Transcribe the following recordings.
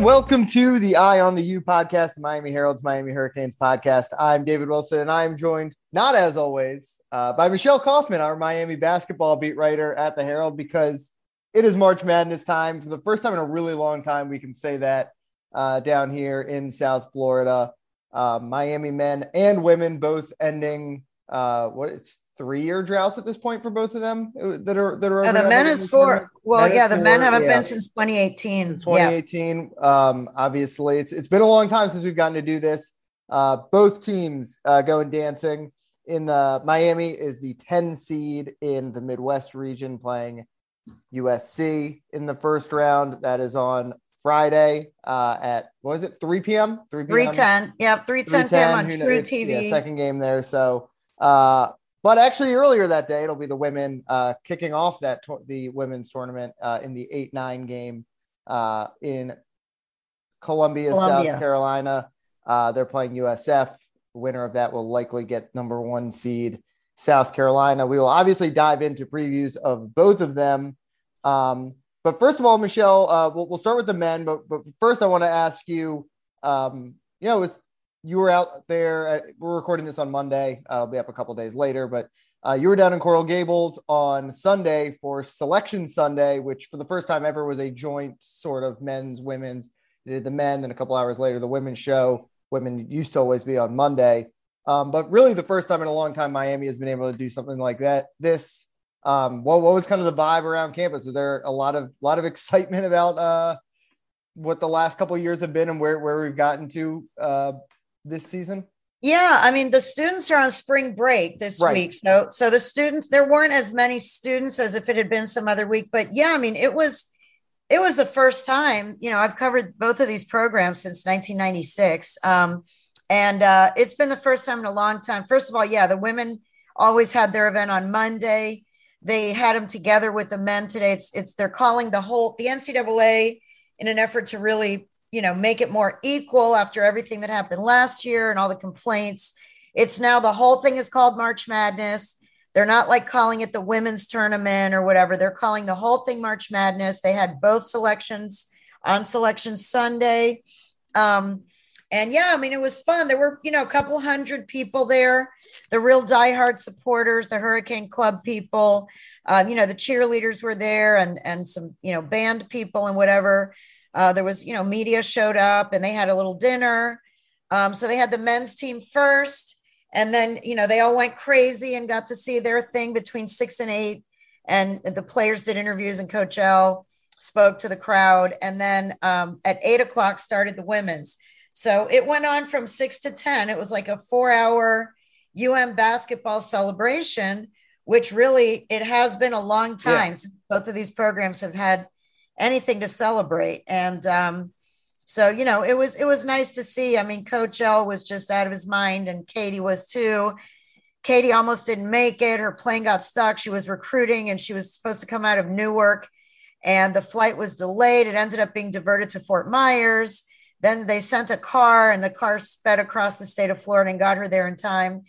Welcome to the Eye on the U podcast, the Miami Herald's Miami Hurricanes podcast. I'm David Wilson, and I'm joined, not as always, uh, by Michelle Kaufman, our Miami basketball beat writer at the Herald, because it is March Madness time. For the first time in a really long time, we can say that uh, down here in South Florida. Uh, Miami men and women both ending uh, what it's three year droughts at this point for both of them uh, that are that are. Yeah, the men is four. Well, men yeah, the four, men haven't yeah. been since 2018. Since 2018. Yeah. Um, obviously, it's it's been a long time since we've gotten to do this. Uh, both teams uh, going dancing. In the Miami is the 10 seed in the Midwest region playing USC in the first round. That is on Friday uh, at what was it 3 p.m. 3 p.m. 310. Yep, 310 p.m. on truTV. Yeah, second game there. So uh, but actually earlier that day, it'll be the women uh, kicking off that to- the women's tournament uh, in the eight nine game uh, in Columbia, Columbia, South Carolina. Uh, they're playing USF. The winner of that will likely get number one seed South Carolina. We will obviously dive into previews of both of them. Um, but first of all, Michelle, uh, we'll, we'll start with the men. But, but first, I want to ask you, um, you know, it's you were out there. At, we're recording this on Monday. Uh, I'll be up a couple days later, but uh, you were down in Coral Gables on Sunday for Selection Sunday, which for the first time ever was a joint sort of men's, women's. They did the men, and a couple hours later, the women's show. Women used to always be on Monday, um, but really the first time in a long time Miami has been able to do something like that. This, um, what, what was kind of the vibe around campus? Was there a lot of lot of excitement about uh, what the last couple years have been and where where we've gotten to uh, this season? Yeah, I mean the students are on spring break this right. week, so so the students there weren't as many students as if it had been some other week, but yeah, I mean it was it was the first time. You know, I've covered both of these programs since 1996, um, and uh, it's been the first time in a long time. First of all, yeah, the women always had their event on Monday. They had them together with the men today. It's it's they're calling the whole the NCAA in an effort to really you know, make it more equal after everything that happened last year and all the complaints. It's now the whole thing is called March Madness. They're not like calling it the women's tournament or whatever. They're calling the whole thing March Madness. They had both selections on selection Sunday. Um, and yeah, I mean, it was fun. There were, you know, a couple hundred people there, the real diehard supporters, the Hurricane Club people, um, you know, the cheerleaders were there and, and some, you know, band people and whatever. Uh, there was, you know, media showed up and they had a little dinner. Um, so they had the men's team first. And then, you know, they all went crazy and got to see their thing between six and eight. And the players did interviews and Coach L spoke to the crowd. And then um, at eight o'clock started the women's. So it went on from six to 10. It was like a four hour UM basketball celebration, which really, it has been a long time yeah. since both of these programs have had anything to celebrate. And um, so, you know, it was it was nice to see. I mean, Coach L was just out of his mind, and Katie was too. Katie almost didn't make it. Her plane got stuck. She was recruiting, and she was supposed to come out of Newark, and the flight was delayed. It ended up being diverted to Fort Myers. Then they sent a car, and the car sped across the state of Florida and got her there in time.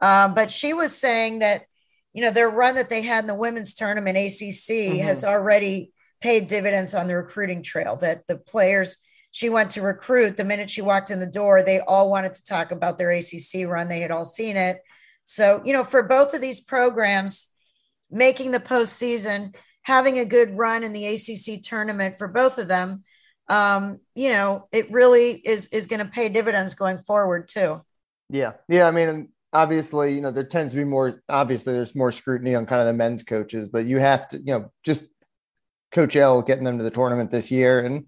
Um, but she was saying that, you know, their run that they had in the women's tournament, ACC, mm-hmm. has already paid dividends on the recruiting trail that the players she went to recruit the minute she walked in the door they all wanted to talk about their acc run. They had all seen it. So you know for both of these programs making the postseason having a good run in the acc tournament for both of them um, you know it really is is going to pay dividends going forward too. Yeah. Yeah i mean obviously you know there tends to be more obviously there's more scrutiny on kind of the men's coaches but you have to you know just Coach L getting them to the tournament this year and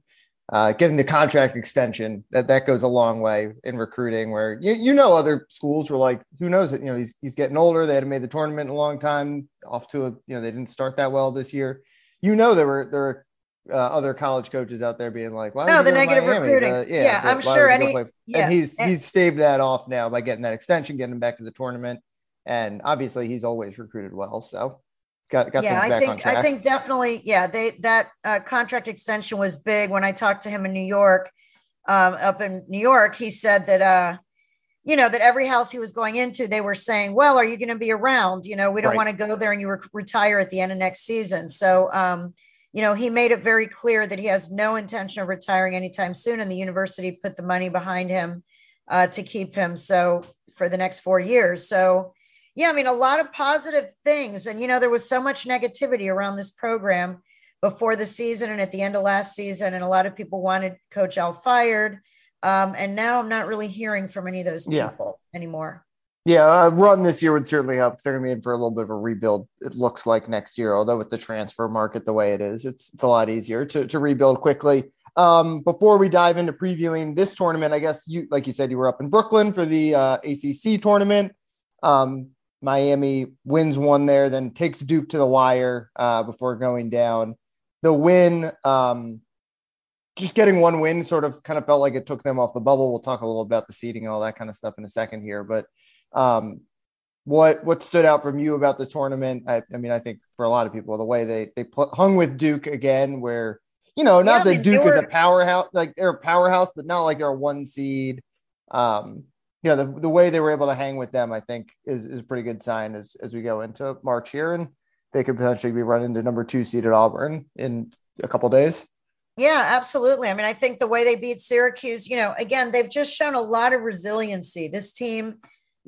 uh, getting the contract extension that that goes a long way in recruiting. Where you, you know other schools were like, who knows it? You know he's he's getting older. They hadn't made the tournament in a long time. Off to a you know they didn't start that well this year. You know there were there were uh, other college coaches out there being like, "Why no, the negative recruiting." The, yeah, yeah I'm sure. Any, yeah. And he's he's staved that off now by getting that extension, getting him back to the tournament, and obviously he's always recruited well. So got, got yeah, I think I think definitely, yeah, they that uh, contract extension was big. When I talked to him in New York, um, up in New York, he said that uh, you know that every house he was going into, they were saying, "Well, are you going to be around? You know, we don't right. want to go there and you re- retire at the end of next season." So, um, you know, he made it very clear that he has no intention of retiring anytime soon, and the university put the money behind him uh, to keep him so for the next four years. So, yeah, I mean, a lot of positive things, and you know, there was so much negativity around this program before the season and at the end of last season, and a lot of people wanted Coach L fired. Um, and now I'm not really hearing from any of those people yeah. anymore. Yeah, a run this year would certainly help. They're going to be in for a little bit of a rebuild. It looks like next year, although with the transfer market the way it is, it's it's a lot easier to to rebuild quickly. Um, before we dive into previewing this tournament, I guess you, like you said, you were up in Brooklyn for the uh, ACC tournament. Um, Miami wins one there, then takes Duke to the wire uh, before going down. The win, um, just getting one win, sort of kind of felt like it took them off the bubble. We'll talk a little about the seeding and all that kind of stuff in a second here, but um, what what stood out from you about the tournament? I, I, mean, I think for a lot of people, the way they they put, hung with Duke again, where you know, not yeah, that I mean, Duke were... is a powerhouse, like they're a powerhouse, but not like they're a one seed. Um, you know, the, the way they were able to hang with them, I think, is is a pretty good sign as as we go into March here, and they could potentially be running to number two seed at Auburn in a couple days. Yeah, absolutely. I mean, I think the way they beat Syracuse, you know, again, they've just shown a lot of resiliency. This team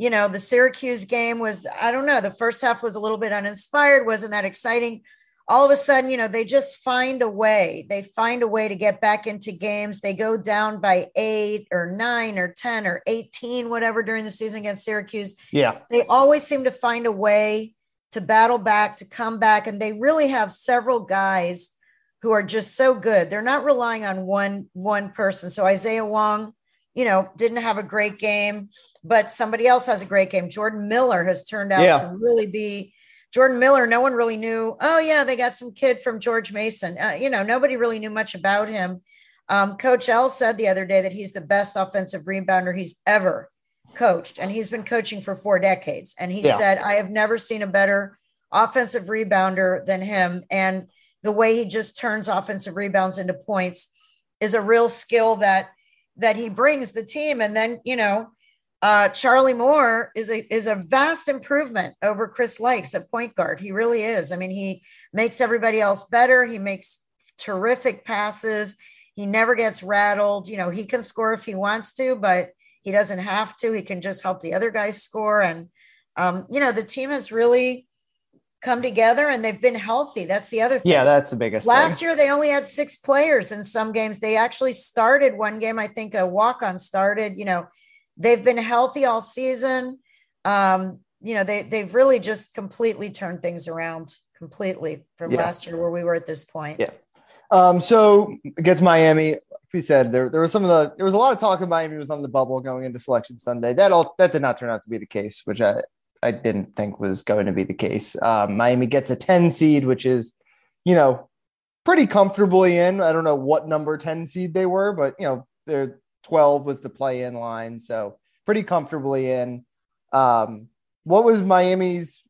you know, the Syracuse game was, I don't know, the first half was a little bit uninspired, wasn't that exciting. All of a sudden, you know, they just find a way. They find a way to get back into games. They go down by eight or nine or 10 or 18, whatever, during the season against Syracuse. Yeah. They always seem to find a way to battle back, to come back. And they really have several guys who are just so good. They're not relying on one one person. So Isaiah Wong, you know, didn't have a great game, but somebody else has a great game. Jordan Miller has turned out yeah. to really be Jordan Miller. No one really knew. Oh, yeah, they got some kid from George Mason. Uh, you know, nobody really knew much about him. Um, Coach L said the other day that he's the best offensive rebounder he's ever coached, and he's been coaching for four decades. And he yeah. said, I have never seen a better offensive rebounder than him. And the way he just turns offensive rebounds into points is a real skill that that he brings the team. And then, you know, uh, Charlie Moore is a is a vast improvement over Chris Lykes at point guard. He really is. I mean, he makes everybody else better. He makes terrific passes. He never gets rattled. You know, he can score if he wants to, but he doesn't have to. He can just help the other guys score. And um, you know, the team has really come together and they've been healthy. That's the other thing. Yeah, that's the biggest. Last thing. year they only had six players in some games. They actually started one game. I think a walk on started. You know, they've been healthy all season. Um, you know, they they've really just completely turned things around completely from yeah. last year where we were at this point. Yeah. Um, so against Miami, we said there there was some of the there was a lot of talk of Miami was on the bubble going into selection Sunday. That all that did not turn out to be the case, which I I didn't think was going to be the case. Um, Miami gets a 10 seed, which is, you know, pretty comfortably in. I don't know what number 10 seed they were, but, you know, they're 12 was the play in line. So pretty comfortably in. Um, what was Miami's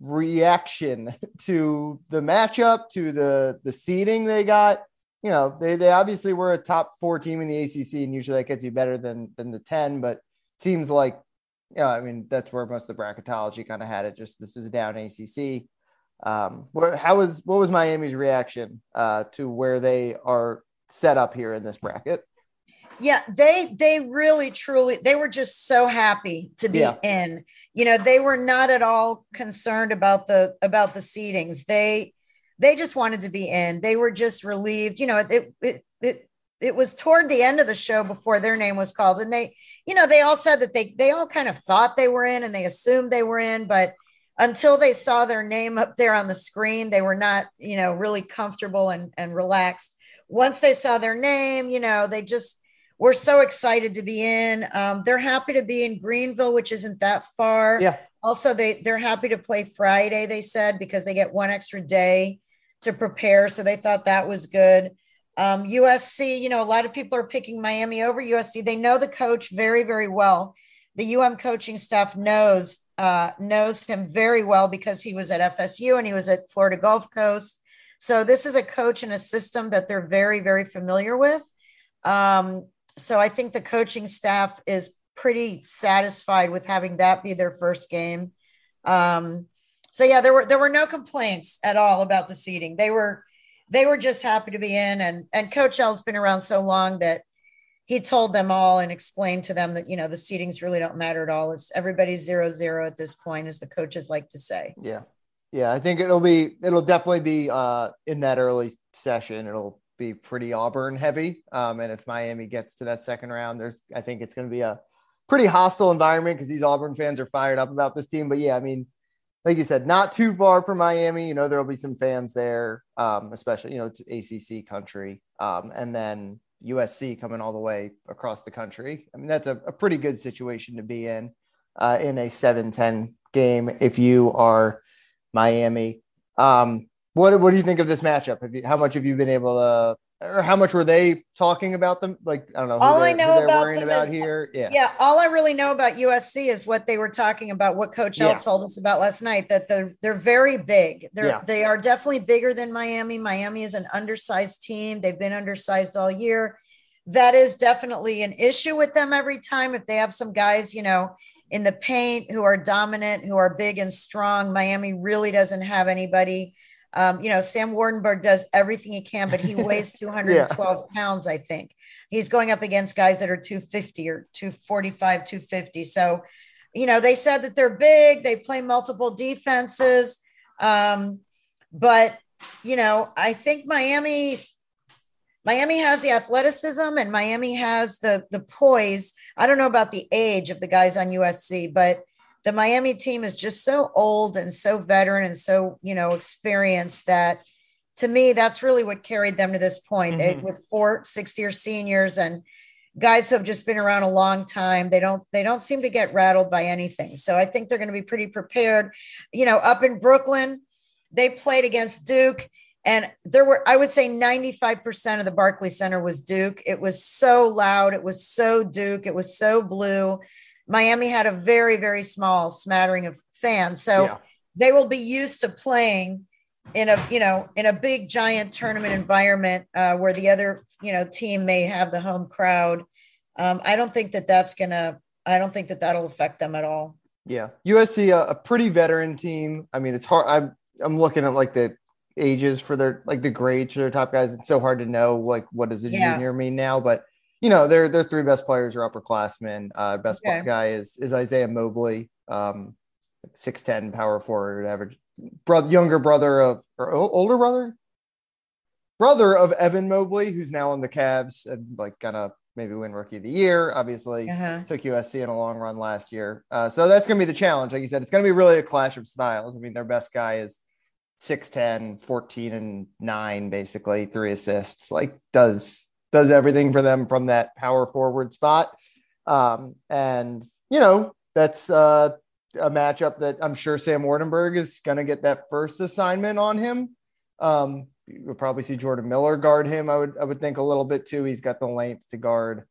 reaction to the matchup, to the, the seeding they got? You know, they, they obviously were a top four team in the ACC, and usually that gets you better than, than the 10, but seems like yeah, I mean that's where most of the bracketology kind of had it. Just this was down ACC. Um, how was what was Miami's reaction uh, to where they are set up here in this bracket? Yeah, they they really truly they were just so happy to be yeah. in. You know, they were not at all concerned about the about the seedings. They they just wanted to be in. They were just relieved. You know, it it it it was toward the end of the show before their name was called and they you know they all said that they they all kind of thought they were in and they assumed they were in but until they saw their name up there on the screen they were not you know really comfortable and and relaxed once they saw their name you know they just were so excited to be in um, they're happy to be in greenville which isn't that far yeah also they they're happy to play friday they said because they get one extra day to prepare so they thought that was good um, USC, you know, a lot of people are picking Miami over USC. They know the coach very, very well. The UM coaching staff knows uh, knows him very well because he was at FSU and he was at Florida Gulf Coast. So this is a coach and a system that they're very, very familiar with. Um, so I think the coaching staff is pretty satisfied with having that be their first game. Um, so yeah, there were there were no complaints at all about the seating. They were they were just happy to be in. And and Coach L's been around so long that he told them all and explained to them that you know the seedings really don't matter at all. It's everybody's zero zero at this point, as the coaches like to say. Yeah, yeah. I think it'll be it'll definitely be uh, in that early session. It'll be pretty Auburn heavy. Um, and if Miami gets to that second round, there's I think it's going to be a pretty hostile environment because these Auburn fans are fired up about this team. But yeah, I mean, like you said, not too far from Miami. You know, there will be some fans there, um, especially you know it's ACC country, um, and then USC coming all the way across the country. I mean, that's a, a pretty good situation to be in uh, in a 7-10 game if you are Miami. Um, what what do you think of this matchup? Have you, how much have you been able to or how much were they talking about them? Like, I don't know. All I know about worrying about is, here. Yeah. Yeah. All I really know about USC is what they were talking about, what Coach L told us about last night, that they're, they're very big. They're, yeah. they are definitely bigger than Miami. Miami is an undersized team. They've been undersized all year. That is definitely an issue with them every time. If they have some guys, you know, in the paint who are dominant, who are big and strong, Miami really doesn't have anybody um, you know, Sam Waardenburg does everything he can, but he weighs 212 yeah. pounds, I think. He's going up against guys that are 250 or 245, 250. So, you know, they said that they're big, they play multiple defenses. Um, but, you know, I think Miami. Miami has the athleticism and Miami has the the poise. I don't know about the age of the guys on USC, but the Miami team is just so old and so veteran and so, you know, experienced that to me, that's really what carried them to this point. Mm-hmm. They with four six year seniors and guys who have just been around a long time. They don't they don't seem to get rattled by anything. So I think they're going to be pretty prepared. You know, up in Brooklyn, they played against Duke. And there were, I would say 95% of the Barclay Center was Duke. It was so loud. It was so Duke. It was so blue. Miami had a very, very small smattering of fans. So yeah. they will be used to playing in a, you know, in a big giant tournament environment uh, where the other, you know, team may have the home crowd. Um, I don't think that that's going to, I don't think that that'll affect them at all. Yeah. USC, a, a pretty veteran team. I mean, it's hard. I'm, I'm looking at like the ages for their, like the grades for their top guys. It's so hard to know, like, what does a yeah. junior mean now? But you know, their their three best players are upperclassmen. Uh, best okay. guy is is Isaiah Mobley, um, six ten power forward, average, brother, younger brother of or older brother, brother of Evan Mobley, who's now on the Cavs and like gonna maybe win Rookie of the Year. Obviously, uh-huh. took USC in a long run last year, uh, so that's gonna be the challenge. Like you said, it's gonna be really a clash of styles. I mean, their best guy is 6'10, 14 and nine, basically three assists. Like does does everything for them from that power forward spot. Um, and, you know, that's uh, a matchup that I'm sure Sam Waardenburg is going to get that first assignment on him. Um, you'll probably see Jordan Miller guard him. I would, I would think a little bit too. He's got the length to guard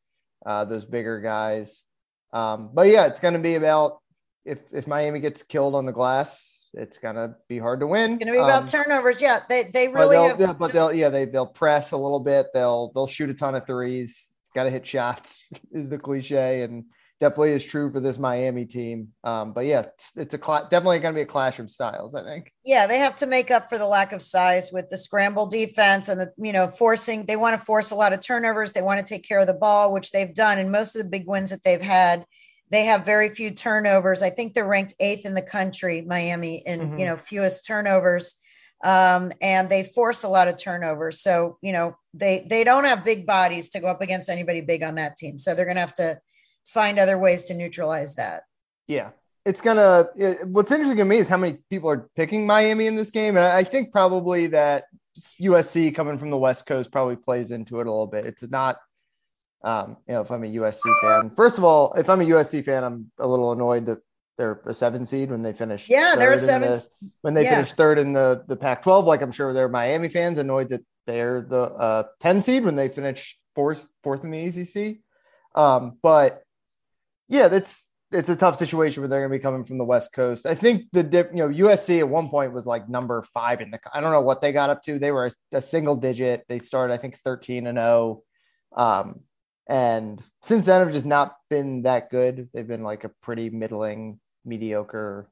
uh, those bigger guys. Um, but yeah, it's going to be about if, if Miami gets killed on the glass, it's gonna be hard to win. It's gonna be about um, turnovers. Yeah, they they really but they'll, have. but they'll yeah they they'll press a little bit. They'll they'll shoot a ton of threes. Got to hit shots is the cliche, and definitely is true for this Miami team. Um, but yeah, it's, it's a cl- definitely going to be a clash of styles. I think. Yeah, they have to make up for the lack of size with the scramble defense and the you know forcing. They want to force a lot of turnovers. They want to take care of the ball, which they've done, and most of the big wins that they've had they have very few turnovers. I think they're ranked eighth in the country, Miami, in mm-hmm. you know fewest turnovers, um, and they force a lot of turnovers. So you know they they don't have big bodies to go up against anybody big on that team. So they're going to have to find other ways to neutralize that. Yeah, it's gonna. It, what's interesting to me is how many people are picking Miami in this game, and I think probably that USC coming from the West Coast probably plays into it a little bit. It's not um, you know, if I'm a USC fan, first of all, if I'm a USC fan, I'm a little annoyed that they're a seven seed when they finish. Yeah, they're a seven. The, when they yeah. finish third in the the Pac-12, like I'm sure they're Miami fans annoyed that they're the uh, 10 seed when they finish fourth fourth in the ACC. Um, but yeah, that's it's a tough situation where they're going to be coming from the West Coast. I think the dip, you know, USC at one point was like number five in the. I don't know what they got up to. They were a, a single digit. They started, I think, 13 and 0. Um, and since then, have just not been that good. They've been like a pretty middling, mediocre,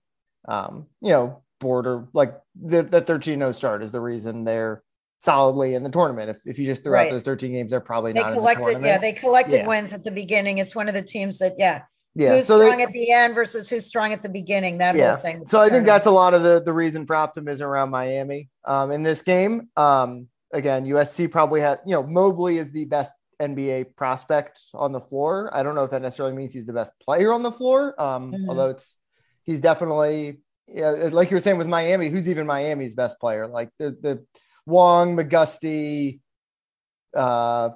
um, you know, border. Like the, the 13 0 start is the reason they're solidly in the tournament. If, if you just threw right. out those 13 games, they're probably not. they not collected, the yeah, they collected yeah. wins at the beginning. It's one of the teams that, yeah, yeah. Who's so strong they, at the end versus who's strong at the beginning. That yeah. whole thing. So I think that's a lot of the, the reason for optimism around Miami um, in this game. Um, again, USC probably had, you know, Mobley is the best NBA prospect on the floor. I don't know if that necessarily means he's the best player on the floor. Um, mm-hmm. although it's, he's definitely, yeah, like you were saying with Miami, who's even Miami's best player? Like the, the Wong, McGusty, uh,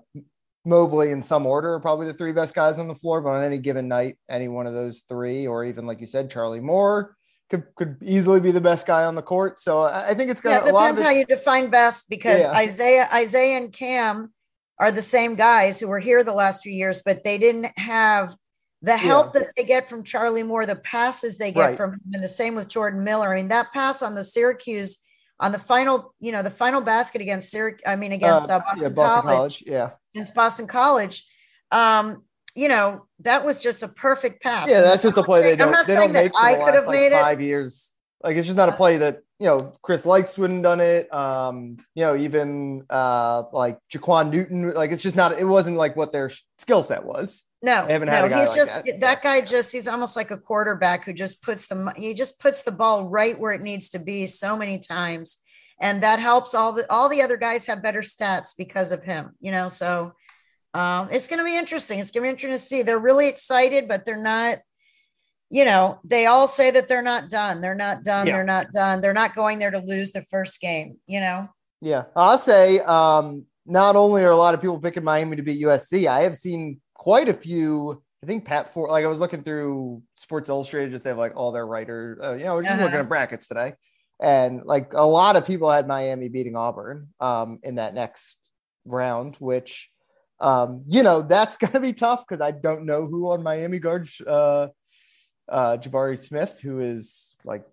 Mobley in some order are probably the three best guys on the floor, but on any given night, any one of those three, or even like you said, Charlie Moore could, could easily be the best guy on the court. So I think it's going to. Yeah, depends how you define best because yeah. Isaiah, Isaiah and Cam are the same guys who were here the last few years, but they didn't have the help yeah. that they get from Charlie Moore, the passes they get right. from him, and the same with Jordan Miller. I mean, that pass on the Syracuse on the final, you know, the final basket against Syracuse, I mean, against uh, uh, Boston, yeah, Boston College, College, yeah, against Boston College. Um, you know, that was just a perfect pass. Yeah, that's just the play they don't. I'm not they saying that I could have made like, five years. Like it's just not a play that you know Chris Lykes wouldn't done it. Um, you know, even uh like Ja'Quan Newton. Like it's just not. It wasn't like what their skill set was. No, no, he's like just that. that. guy. Just he's almost like a quarterback who just puts the he just puts the ball right where it needs to be so many times, and that helps all the all the other guys have better stats because of him. You know, so um, it's going to be interesting. It's going to be interesting to see. They're really excited, but they're not. You know, they all say that they're not done. They're not done. Yeah. They're not done. They're not going there to lose the first game. You know. Yeah, I'll say. Um, not only are a lot of people picking Miami to beat USC, I have seen quite a few. I think Pat for like I was looking through Sports Illustrated, just they have like all their writers. Uh, you know, we're just uh-huh. looking at brackets today, and like a lot of people had Miami beating Auburn um, in that next round, which um, you know that's gonna be tough because I don't know who on Miami guards uh, uh, Jabari Smith, who is like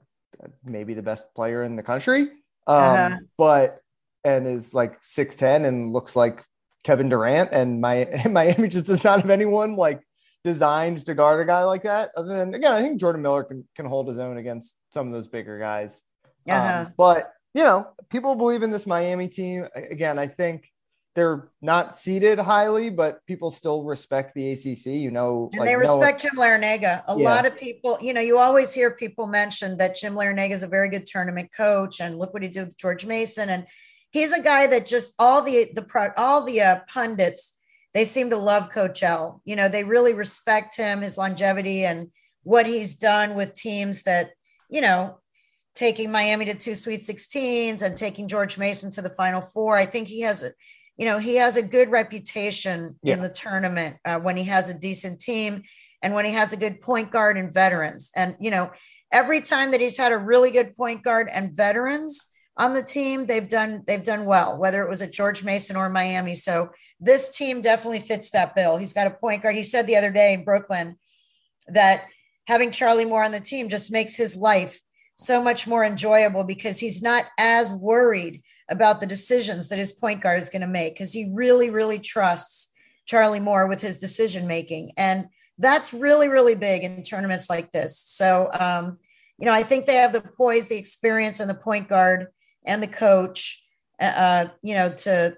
maybe the best player in the country, um, uh-huh. but and is like six ten and looks like Kevin Durant, and my Miami just does not have anyone like designed to guard a guy like that. Other than again, I think Jordan Miller can can hold his own against some of those bigger guys. Yeah, um, but you know, people believe in this Miami team. Again, I think they're not seated highly, but people still respect the ACC. You know, and like they respect Jim Larrañaga. A yeah. lot of people, you know, you always hear people mention that Jim Larrañaga is a very good tournament coach, and look what he did with George Mason, and he's a guy that just all the the all the uh, pundits they seem to love Coach L. You know, they really respect him, his longevity, and what he's done with teams that you know taking Miami to two Sweet 16s and taking George Mason to the Final Four. I think he has a you know he has a good reputation yeah. in the tournament uh, when he has a decent team and when he has a good point guard and veterans and you know every time that he's had a really good point guard and veterans on the team, they've done they've done well, whether it was at George Mason or Miami. So this team definitely fits that bill. He's got a point guard. He said the other day in Brooklyn that having Charlie Moore on the team just makes his life so much more enjoyable because he's not as worried about the decisions that his point guard is going to make because he really, really trusts Charlie Moore with his decision making. And that's really, really big in tournaments like this. So, um, you know, I think they have the poise, the experience, and the point guard and the coach, uh, uh, you know, to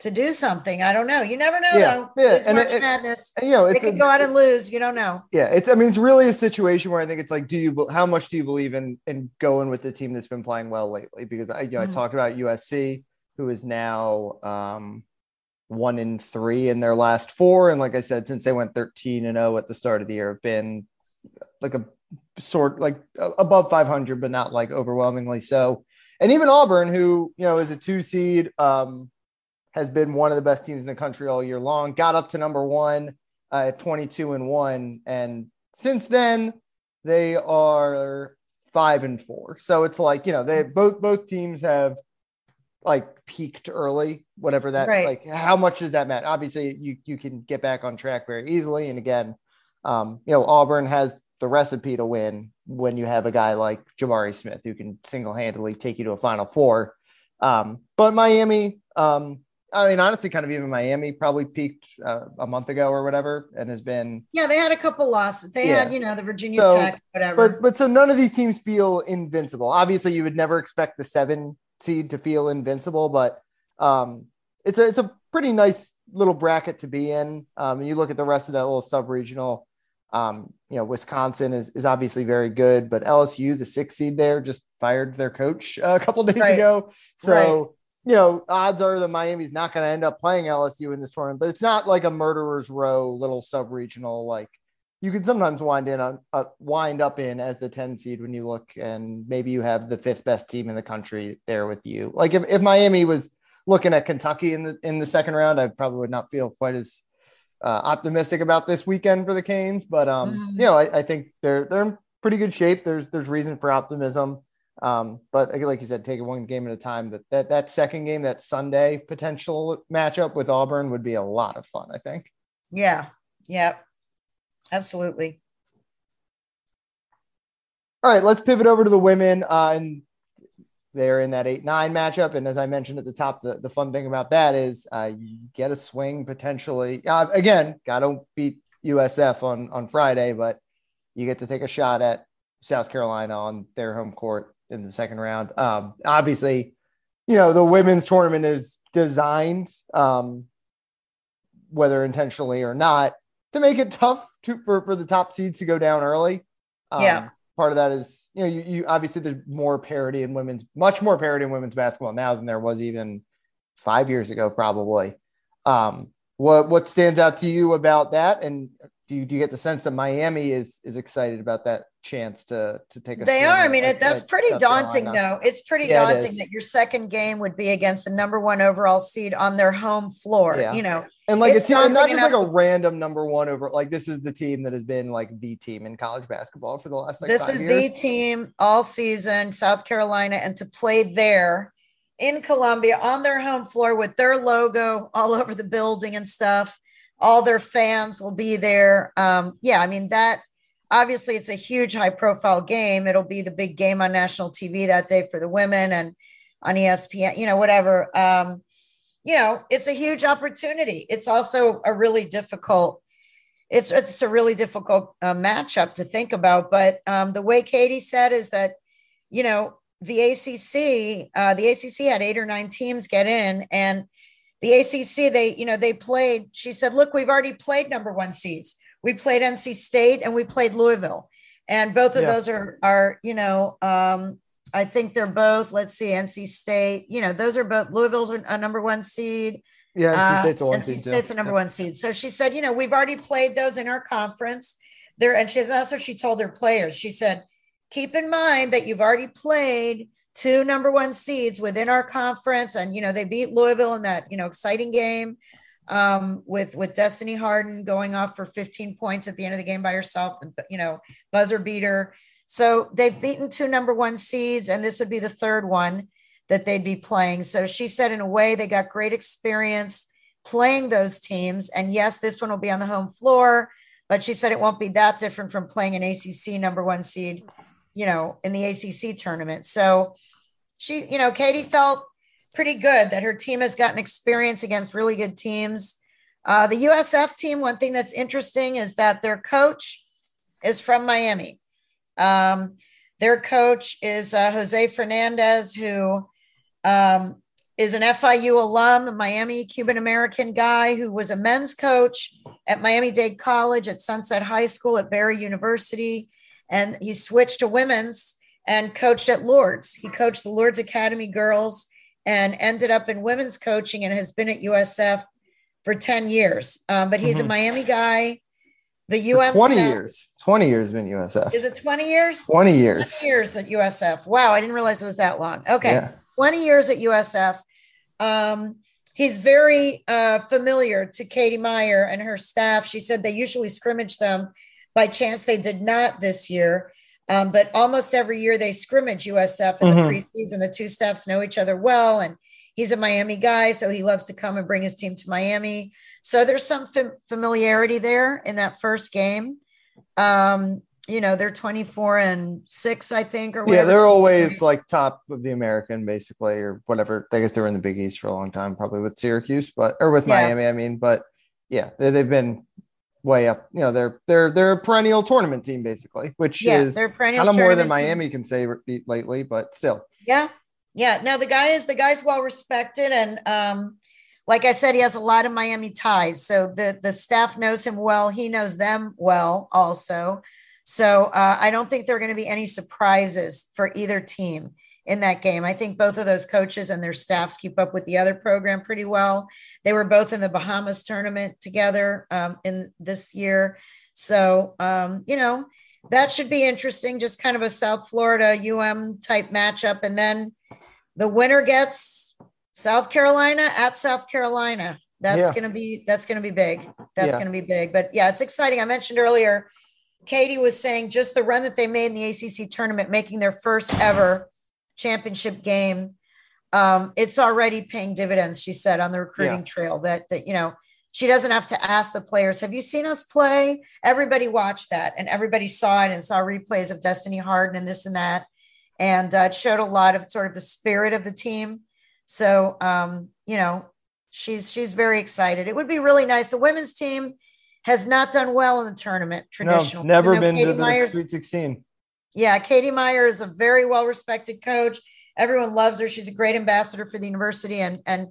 to do something. I don't know. You never know. Yeah, though. yeah. It's and it, Madness. you know, they could go out and lose. You don't know. Yeah, it's. I mean, it's really a situation where I think it's like, do you? How much do you believe in in going with the team that's been playing well lately? Because I, you know, mm-hmm. I talked about USC, who is now um, one in three in their last four, and like I said, since they went thirteen and 0 at the start of the year, have been like a sort like above 500 but not like overwhelmingly so and even Auburn, who you know is a two seed, um, has been one of the best teams in the country all year long. Got up to number one uh, at 22 and one, and since then they are five and four. So it's like you know they both both teams have like peaked early, whatever that right. like. How much does that matter? Obviously, you you can get back on track very easily, and again, um, you know Auburn has the recipe to win when you have a guy like Jabari Smith who can single handedly take you to a Final Four. Um, but Miami, um, I mean, honestly, kind of even Miami probably peaked uh, a month ago or whatever, and has been. Yeah, they had a couple losses. They yeah. had, you know, the Virginia so, Tech, whatever. But but so none of these teams feel invincible. Obviously, you would never expect the seven seed to feel invincible, but um, it's a it's a pretty nice little bracket to be in. Um, and you look at the rest of that little sub regional. Um, you know, Wisconsin is, is obviously very good, but LSU, the six seed there, just fired their coach uh, a couple days right. ago. So. You know, odds are that Miami's not going to end up playing LSU in this tournament, but it's not like a murderer's row little sub regional like you can sometimes wind in a, a, wind up in as the 10 seed when you look and maybe you have the fifth best team in the country there with you. Like if, if Miami was looking at Kentucky in the in the second round, I probably would not feel quite as uh, optimistic about this weekend for the Canes. But um, mm. you know, I, I, think they're they're in pretty good shape. There's there's reason for optimism. Um, but like you said, take it one game at a time. But that that second game, that Sunday potential matchup with Auburn would be a lot of fun. I think. Yeah. Yeah. Absolutely. All right, let's pivot over to the women. Uh, and they're in that eight nine matchup. And as I mentioned at the top, the, the fun thing about that is uh, you get a swing potentially. Uh, again, got to beat USF on on Friday, but you get to take a shot at South Carolina on their home court in the second round. Um, obviously, you know the women's tournament is designed, um, whether intentionally or not, to make it tough to, for for the top seeds to go down early. Um, yeah part of that is you know you, you obviously there's more parity in women's much more parity in women's basketball now than there was even five years ago probably um what what stands out to you about that and do you, do you get the sense that Miami is is excited about that chance to to take a they are. I mean it, that's pretty daunting though. It's pretty yeah, daunting it that your second game would be against the number one overall seed on their home floor yeah. you know? And like it's, it's not just like a random number one over like this is the team that has been like the team in college basketball for the last like this is years. the team all season south carolina and to play there in columbia on their home floor with their logo all over the building and stuff. All their fans will be there. Um yeah i mean that obviously it's a huge high profile game. It'll be the big game on national TV that day for the women and on ESPN, you know, whatever. Um, you know, it's a huge opportunity. It's also a really difficult, it's it's a really difficult uh, matchup to think about. But um, the way Katie said is that, you know, the ACC, uh, the ACC had eight or nine teams get in, and the ACC, they, you know, they played. She said, "Look, we've already played number one seeds." We played NC State and we played Louisville. And both of yeah. those are are, you know, um, I think they're both, let's see, NC State, you know, those are both Louisville's a number one seed. Yeah, NC State's a one uh, NC State's a number yeah. one seed. So she said, you know, we've already played those in our conference. There, and she that's what she told her players. She said, keep in mind that you've already played two number one seeds within our conference. And you know, they beat Louisville in that, you know, exciting game um, with with Destiny Harden going off for 15 points at the end of the game by herself, and you know, buzzer beater. So they've beaten two number one seeds, and this would be the third one that they'd be playing. So she said, in a way, they got great experience playing those teams. And yes, this one will be on the home floor, but she said it won't be that different from playing an ACC number one seed, you know, in the ACC tournament. So she, you know, Katie felt pretty good that her team has gotten experience against really good teams. Uh, the USF team, one thing that's interesting is that their coach is from Miami. Um, their coach is uh, Jose Fernandez, who um, is an FIU alum, Miami Cuban American guy who was a men's coach at Miami Dade College, at Sunset High School, at Barry University. And he switched to women's and coached at Lourdes. He coached the Lourdes Academy girls and ended up in women's coaching and has been at USF for 10 years. Um, but he's mm-hmm. a Miami guy. The UM 20 staff, years. 20 years been USF. Is it 20 years? 20 years. 20 years at USF. Wow, I didn't realize it was that long. Okay. Yeah. 20 years at USF. Um, he's very uh, familiar to Katie Meier and her staff. She said they usually scrimmage them. By chance, they did not this year. Um, but almost every year they scrimmage USF in mm-hmm. the preseason. The two staffs know each other well, and he's a Miami guy, so he loves to come and bring his team to Miami. So there's some fam- familiarity there in that first game. Um, you know, they're 24 and six, I think, or yeah, they're always like top of the American, basically, or whatever. I guess they were in the Big East for a long time, probably with Syracuse, but or with yeah. Miami. I mean, but yeah, they, they've been way up. You know, they're they're they're a perennial tournament team basically, which yeah, is kind of more than Miami team. can say lately, but still. Yeah, Yeah. Now the guy is the guy's well respected and um like I said, he has a lot of Miami ties. So the the staff knows him well. He knows them well also. So uh, I don't think there are going to be any surprises for either team in that game. I think both of those coaches and their staffs keep up with the other program pretty well. They were both in the Bahamas tournament together um, in this year. So, um, you know, that should be interesting. Just kind of a South Florida UM type matchup. And then the winner gets South Carolina at South Carolina. That's yeah. going to be that's going to be big. That's yeah. going to be big. But yeah, it's exciting. I mentioned earlier, Katie was saying just the run that they made in the ACC tournament, making their first ever championship game. Um, it's already paying dividends. She said on the recruiting yeah. trail that that you know she doesn't have to ask the players, "Have you seen us play?" Everybody watched that, and everybody saw it and saw replays of Destiny Harden and this and that, and uh, it showed a lot of sort of the spirit of the team so, um, you know, she's she's very excited. It would be really nice. The women's team has not done well in the tournament traditionally. No, never been Katie to the Myers, Sweet 16. Yeah, Katie Meier is a very well respected coach. Everyone loves her. She's a great ambassador for the university, and and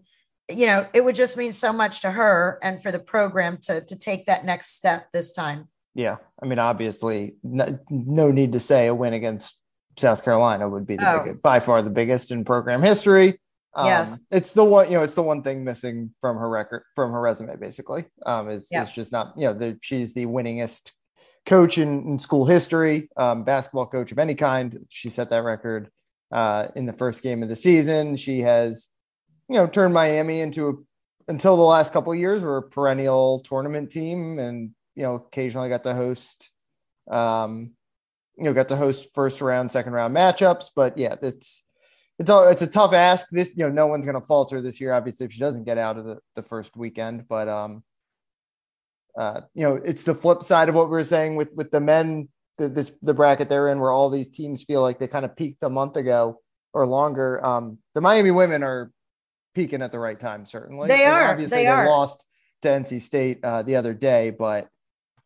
you know it would just mean so much to her and for the program to to take that next step this time. Yeah, I mean, obviously, no, no need to say a win against South Carolina would be the oh. biggest, by far the biggest in program history. Um, yes, it's the one you know. It's the one thing missing from her record, from her resume. Basically, um, is yeah. is just not you know the, she's the winningest coach in, in school history, um, basketball coach of any kind. She set that record uh, in the first game of the season. She has you know turned Miami into a until the last couple of years were a perennial tournament team, and you know occasionally got to host. Um, you know, got to host first round, second round matchups, but yeah, it's it's all it's a tough ask. This, you know, no one's going to falter this year, obviously, if she doesn't get out of the, the first weekend. But, um, uh, you know, it's the flip side of what we were saying with with the men, the, this the bracket they're in, where all these teams feel like they kind of peaked a month ago or longer. Um, the Miami women are peaking at the right time, certainly. They and are. Obviously, they, they are. lost to NC State uh, the other day, but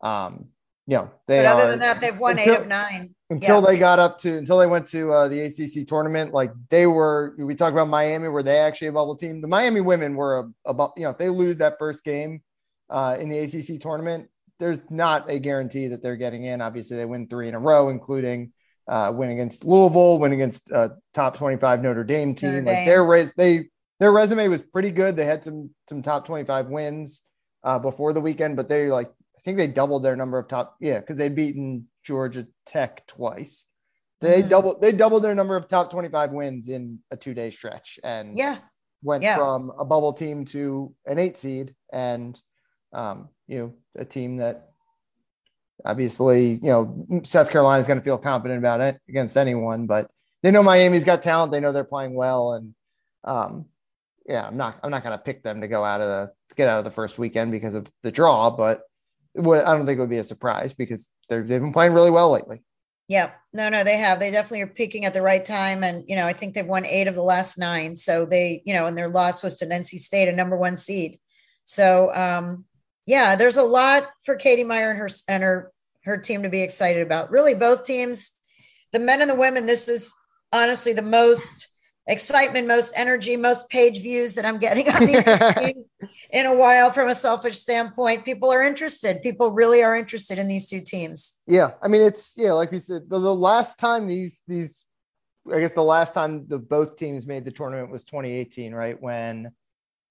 um, you know, they. But other are, than that, they've won until, eight of nine until yeah. they got up to until they went to uh, the ACC tournament. Like they were, we talked about Miami, were they actually a bubble team? The Miami women were a, about, you know, if they lose that first game uh, in the ACC tournament, there's not a guarantee that they're getting in. Obviously, they win three in a row, including uh, win against Louisville, win against uh, top 25 Notre Dame team. Notre Dame. Like their race, they their resume was pretty good. They had some some top 25 wins uh, before the weekend, but they like I think they doubled their number of top yeah because they'd beaten Georgia Tech twice. They mm-hmm. doubled they doubled their number of top 25 wins in a two day stretch and yeah went yeah. from a bubble team to an eight seed and um, you know a team that obviously you know South Carolina is going to feel confident about it against anyone, but they know Miami's got talent. They know they're playing well, and um, yeah, I'm not I'm not going to pick them to go out of the get out of the first weekend because of the draw, but I don't think it would be a surprise because they've been playing really well lately. Yeah, no, no, they have. They definitely are peaking at the right time, and you know, I think they've won eight of the last nine. So they, you know, and their loss was to NC State, a number one seed. So, um, yeah, there's a lot for Katie Meier and her and her her team to be excited about. Really, both teams, the men and the women. This is honestly the most excitement, most energy, most page views that I'm getting on these teams in a while from a selfish standpoint. People are interested. People really are interested in these two teams. Yeah. I mean, it's yeah, like we said, the, the last time these these I guess the last time the both teams made the tournament was 2018, right? When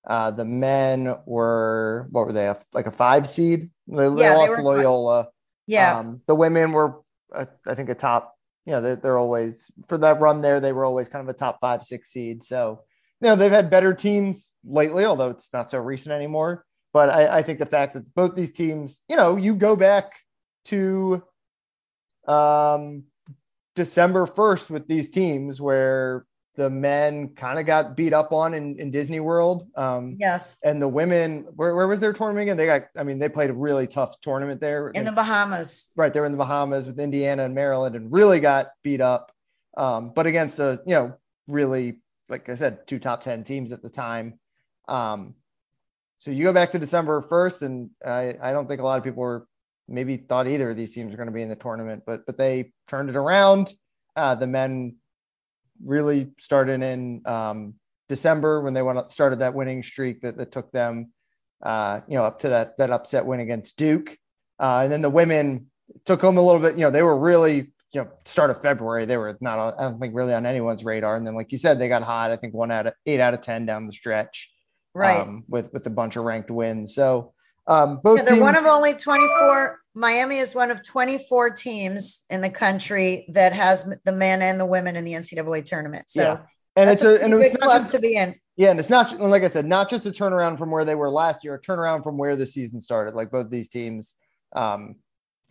uh, the men were what were they like a five seed? They, yeah, they lost they Loyola. Yeah. Um, the women were, uh, I think, a top you know, they're, they're always for that run there, they were always kind of a top five, six seed. So, you know, they've had better teams lately, although it's not so recent anymore. But I, I think the fact that both these teams, you know, you go back to um, December 1st with these teams where the men kind of got beat up on in, in Disney World. Um, yes. And the women, where, where was their tournament again? They got, I mean, they played a really tough tournament there. In the Bahamas. Right. They were in the Bahamas with Indiana and Maryland and really got beat up. Um, but against a, you know, really, like I said, two top 10 teams at the time. Um, so you go back to December 1st, and I, I don't think a lot of people were maybe thought either of these teams are going to be in the tournament, but but they turned it around. Uh, the men really started in um, December when they went started that winning streak that, that took them, uh, you know, up to that that upset win against Duke, uh, and then the women took them a little bit. You know, they were really you know start of February they were not I don't think really on anyone's radar, and then like you said they got hot. I think one out of eight out of ten down the stretch, right? Um, with with a bunch of ranked wins. So um, both yeah, they're teams- one of only twenty four. Miami is one of 24 teams in the country that has the men and the women in the NCAA tournament. So yeah and it's a, and it's not just to be in. Yeah, and it's not like I said, not just a turnaround from where they were last year, a turnaround from where the season started. Like both these teams, um,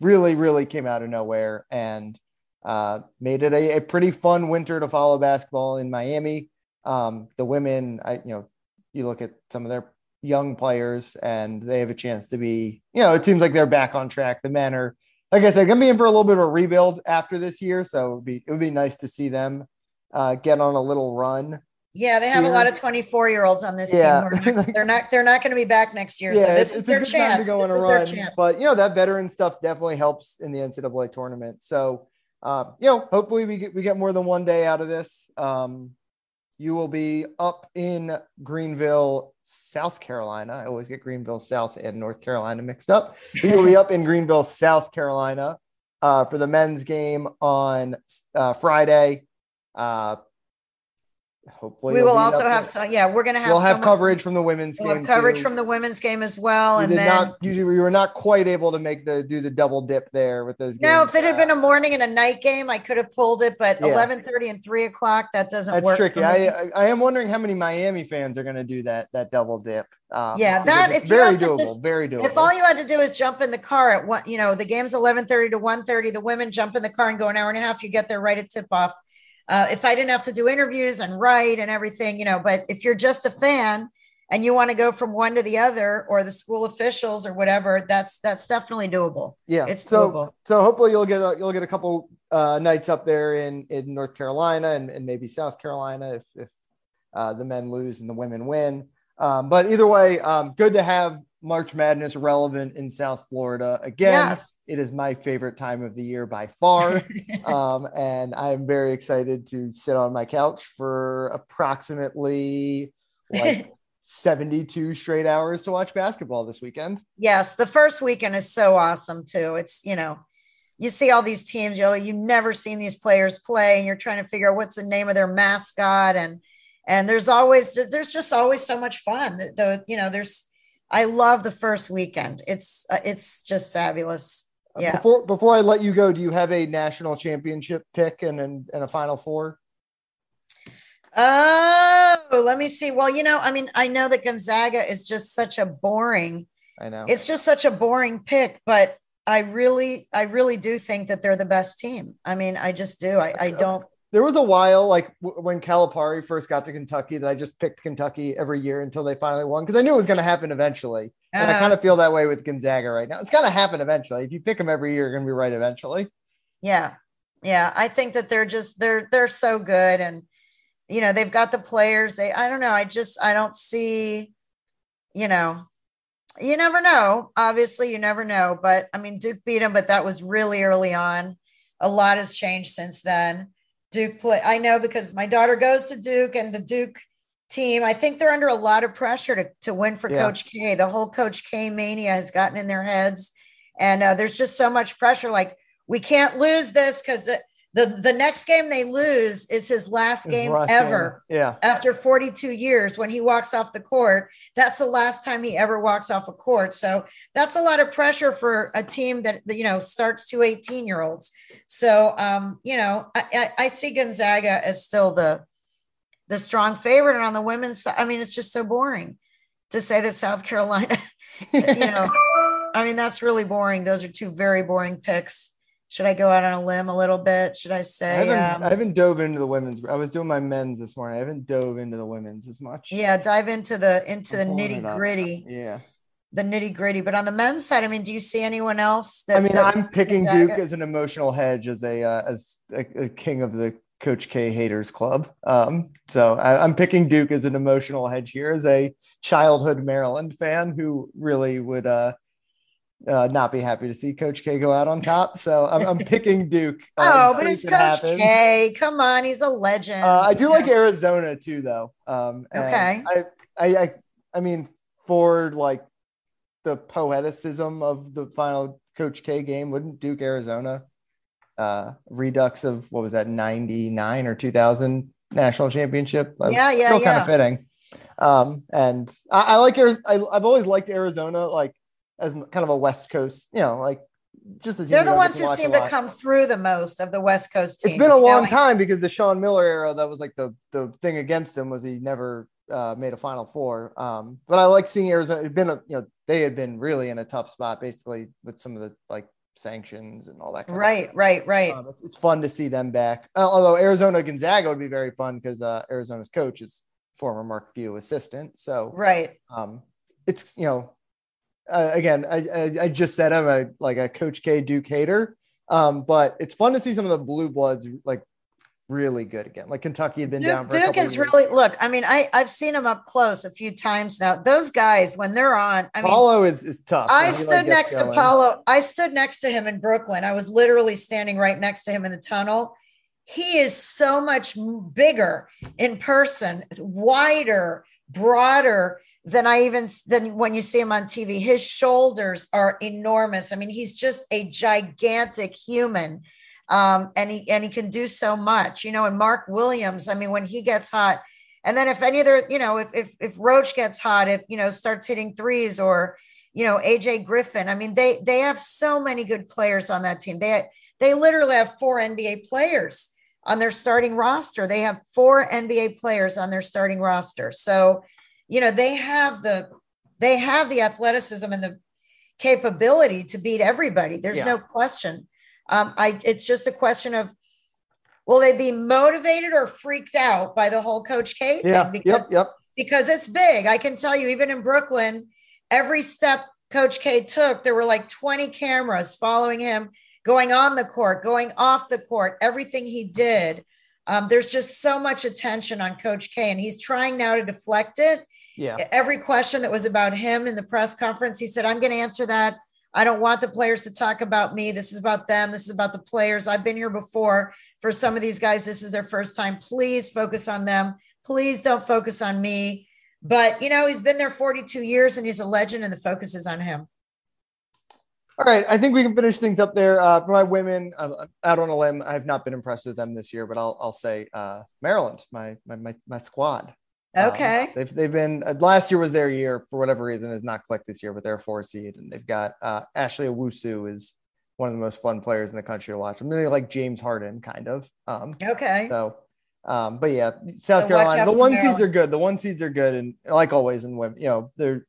really, really came out of nowhere and uh, made it a, a, pretty fun winter to follow basketball in Miami. Um, the women, I you know, you look at some of their young players and they have a chance to be, you know, it seems like they're back on track. The men are, like I said, gonna be in for a little bit of a rebuild after this year, so it would be it would be nice to see them uh, get on a little run. Yeah, they have here. a lot of 24 year olds on this yeah. team. Not, they're not they're not going to be back next year. Yeah, so this is their chance. This is their chance. But you know that veteran stuff definitely helps in the NCAA tournament. So um, you know, hopefully we get we get more than one day out of this. Um, you will be up in Greenville, South Carolina. I always get Greenville South and North Carolina mixed up. you will be up in Greenville, South Carolina, uh, for the men's game on uh, Friday. Uh, hopefully we will also have some yeah we're going to have we'll have coverage from the women's we'll game coverage too. from the women's game as well we and then not we were not quite able to make the do the double dip there with those no if it had been a morning and a night game i could have pulled it but yeah. 11 30 and 3 o'clock that doesn't That's work tricky. I, I, I am wondering how many miami fans are going to do that that double dip um, yeah that if very doable just, very doable. if all you had to do is jump in the car at what you know the game's 11 30 to 1 30 the women jump in the car and go an hour and a half you get there right at tip off uh, if I didn't have to do interviews and write and everything, you know, but if you're just a fan and you want to go from one to the other or the school officials or whatever, that's that's definitely doable. Yeah, it's so, doable. So hopefully you'll get a, you'll get a couple uh, nights up there in in North Carolina and, and maybe South Carolina if if uh, the men lose and the women win. Um, but either way, um, good to have March Madness relevant in South Florida. Again, yes. it is my favorite time of the year by far. um, and I'm very excited to sit on my couch for approximately like 72 straight hours to watch basketball this weekend. Yes, the first weekend is so awesome too. It's, you know, you see all these teams, you know, you've never seen these players play and you're trying to figure out what's the name of their mascot and and there's always there's just always so much fun. The you know, there's I love the first weekend. It's uh, it's just fabulous. Uh, yeah. Before before I let you go, do you have a national championship pick and and, and a final four? Oh, let me see. Well, you know, I mean, I know that Gonzaga is just such a boring. I know. It's just such a boring pick, but I really, I really do think that they're the best team. I mean, I just do. I, I don't there was a while like w- when Calipari first got to Kentucky that I just picked Kentucky every year until they finally won because I knew it was going to happen eventually. Uh, and I uh-huh. kind of feel that way with Gonzaga right now. It's going to happen eventually. If you pick them every year, you're going to be right eventually. Yeah. Yeah, I think that they're just they're they're so good and you know, they've got the players. They I don't know, I just I don't see you know, you never know. Obviously, you never know, but I mean Duke beat them, but that was really early on. A lot has changed since then Duke play. I know because my daughter goes to Duke and the Duke team, I think they're under a lot of pressure to, to win for yeah. Coach K. The whole Coach K mania has gotten in their heads. And uh, there's just so much pressure. Like, we can't lose this because the the next game they lose is his last his game last ever. Game. Yeah. After 42 years, when he walks off the court, that's the last time he ever walks off a court. So that's a lot of pressure for a team that you know starts to 18 year olds. So um, you know, I, I, I see Gonzaga as still the the strong favorite. And on the women's side, I mean, it's just so boring to say that South Carolina, you know, I mean, that's really boring. Those are two very boring picks should I go out on a limb a little bit? Should I say? I haven't, um, I haven't dove into the women's. I was doing my men's this morning. I haven't dove into the women's as much. Yeah, dive into the into I'm the nitty gritty. Yeah, the nitty gritty. But on the men's side, I mean, do you see anyone else? That, I mean, that, I'm picking Duke as an emotional hedge, as a uh, as a, a, king of the Coach K haters club. Um, so I, I'm picking Duke as an emotional hedge here, as a childhood Maryland fan who really would uh uh, not be happy to see Coach K go out on top. So I'm, I'm picking Duke. Uh, oh, but it's Coach happens. K. Come on, he's a legend. Uh, I do like Arizona too, though. Um, okay. I, I, I, I mean, for like the poeticism of the final Coach K game, wouldn't Duke Arizona uh, redux of what was that 99 or 2000 national championship? Yeah, yeah, still yeah. kind of fitting. Um, and I, I like I, I've always liked Arizona, like as kind of a West Coast, you know, like just as they're the ones who seem to come through the most of the West Coast teams. It's been a long know? time because the Sean Miller era that was like the the thing against him was he never uh, made a Final Four. Um, but I like seeing Arizona. It'd been a you know they had been really in a tough spot basically with some of the like sanctions and all that. right, right, right, um, it's, it's, fun to see them back. Uh, although Arizona Gonzaga would be very fun because uh, Arizona's coach is former Mark Few assistant. So right, um, it's you know uh, again, I, I, I just said I'm a like a Coach K Duke hater, um, but it's fun to see some of the blue bloods like really good again. Like Kentucky had been Duke, down. Duke is really look. I mean, I I've seen him up close a few times now. Those guys when they're on, I mean, is is tough. I stood like next to Paolo. I stood next to him in Brooklyn. I was literally standing right next to him in the tunnel. He is so much bigger in person, wider, broader than I even than when you see him on TV. His shoulders are enormous. I mean, he's just a gigantic human. Um, and he and he can do so much, you know. And Mark Williams, I mean, when he gets hot, and then if any other, you know, if if if Roach gets hot, if you know starts hitting threes, or you know AJ Griffin, I mean, they they have so many good players on that team. They they literally have four NBA players on their starting roster. They have four NBA players on their starting roster. So you know they have the they have the athleticism and the capability to beat everybody there's yeah. no question um, I, it's just a question of will they be motivated or freaked out by the whole coach K thing? Yeah, because, yep, yep. because it's big. I can tell you, even in Brooklyn, every step Coach K took, there were like 20 cameras following him, going on the court, going off the court, everything he did. Um, there's just so much attention on Coach K, and he's trying now to deflect it yeah. Every question that was about him in the press conference, he said, I'm going to answer that. I don't want the players to talk about me. This is about them. This is about the players. I've been here before. For some of these guys, this is their first time. Please focus on them. Please don't focus on me. But, you know, he's been there 42 years and he's a legend, and the focus is on him. All right, I think we can finish things up there. Uh, for my women, I'm out on a limb. I have not been impressed with them this year, but I'll, I'll say uh, Maryland, my, my, my, my squad. Um, okay. Um, they've they've been uh, last year was their year for whatever reason has not clicked this year, but they're a four seed and they've got uh, Ashley Owusu is one of the most fun players in the country to watch. I'm really like James Harden kind of. Um, okay. So, um, but yeah, South so Carolina, the one seeds are good. The one seeds are good, and like always in women, you know, they're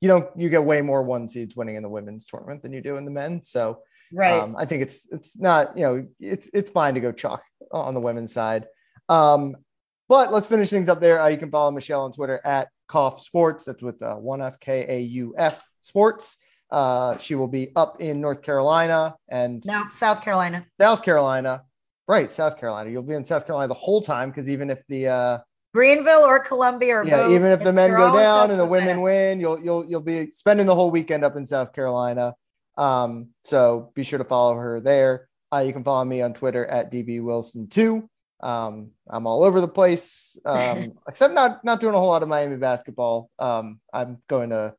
you don't you get way more one seeds winning in the women's tournament than you do in the men. So, right. Um, I think it's it's not you know it's it's fine to go chalk on the women's side. Um, but let's finish things up there. Uh, you can follow Michelle on Twitter at Kauf Sports. That's with uh, one F K A U F Sports. Uh, she will be up in North Carolina and no South Carolina. South Carolina, right? South Carolina. You'll be in South Carolina the whole time because even if the uh, Greenville or Columbia or yeah, both, even if the men go down and the women win, you'll you'll you'll be spending the whole weekend up in South Carolina. Um, so be sure to follow her there. Uh, you can follow me on Twitter at db wilson two. Um, I'm all over the place, um, except not not doing a whole lot of Miami basketball. Um, I'm going to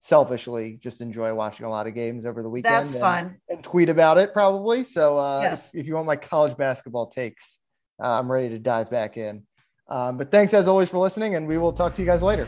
selfishly just enjoy watching a lot of games over the weekend. That's and, fun. And tweet about it probably. So uh, yes. if, if, you want my college basketball takes, uh, I'm ready to dive back in. Um, but thanks as always for listening, and we will talk to you guys later.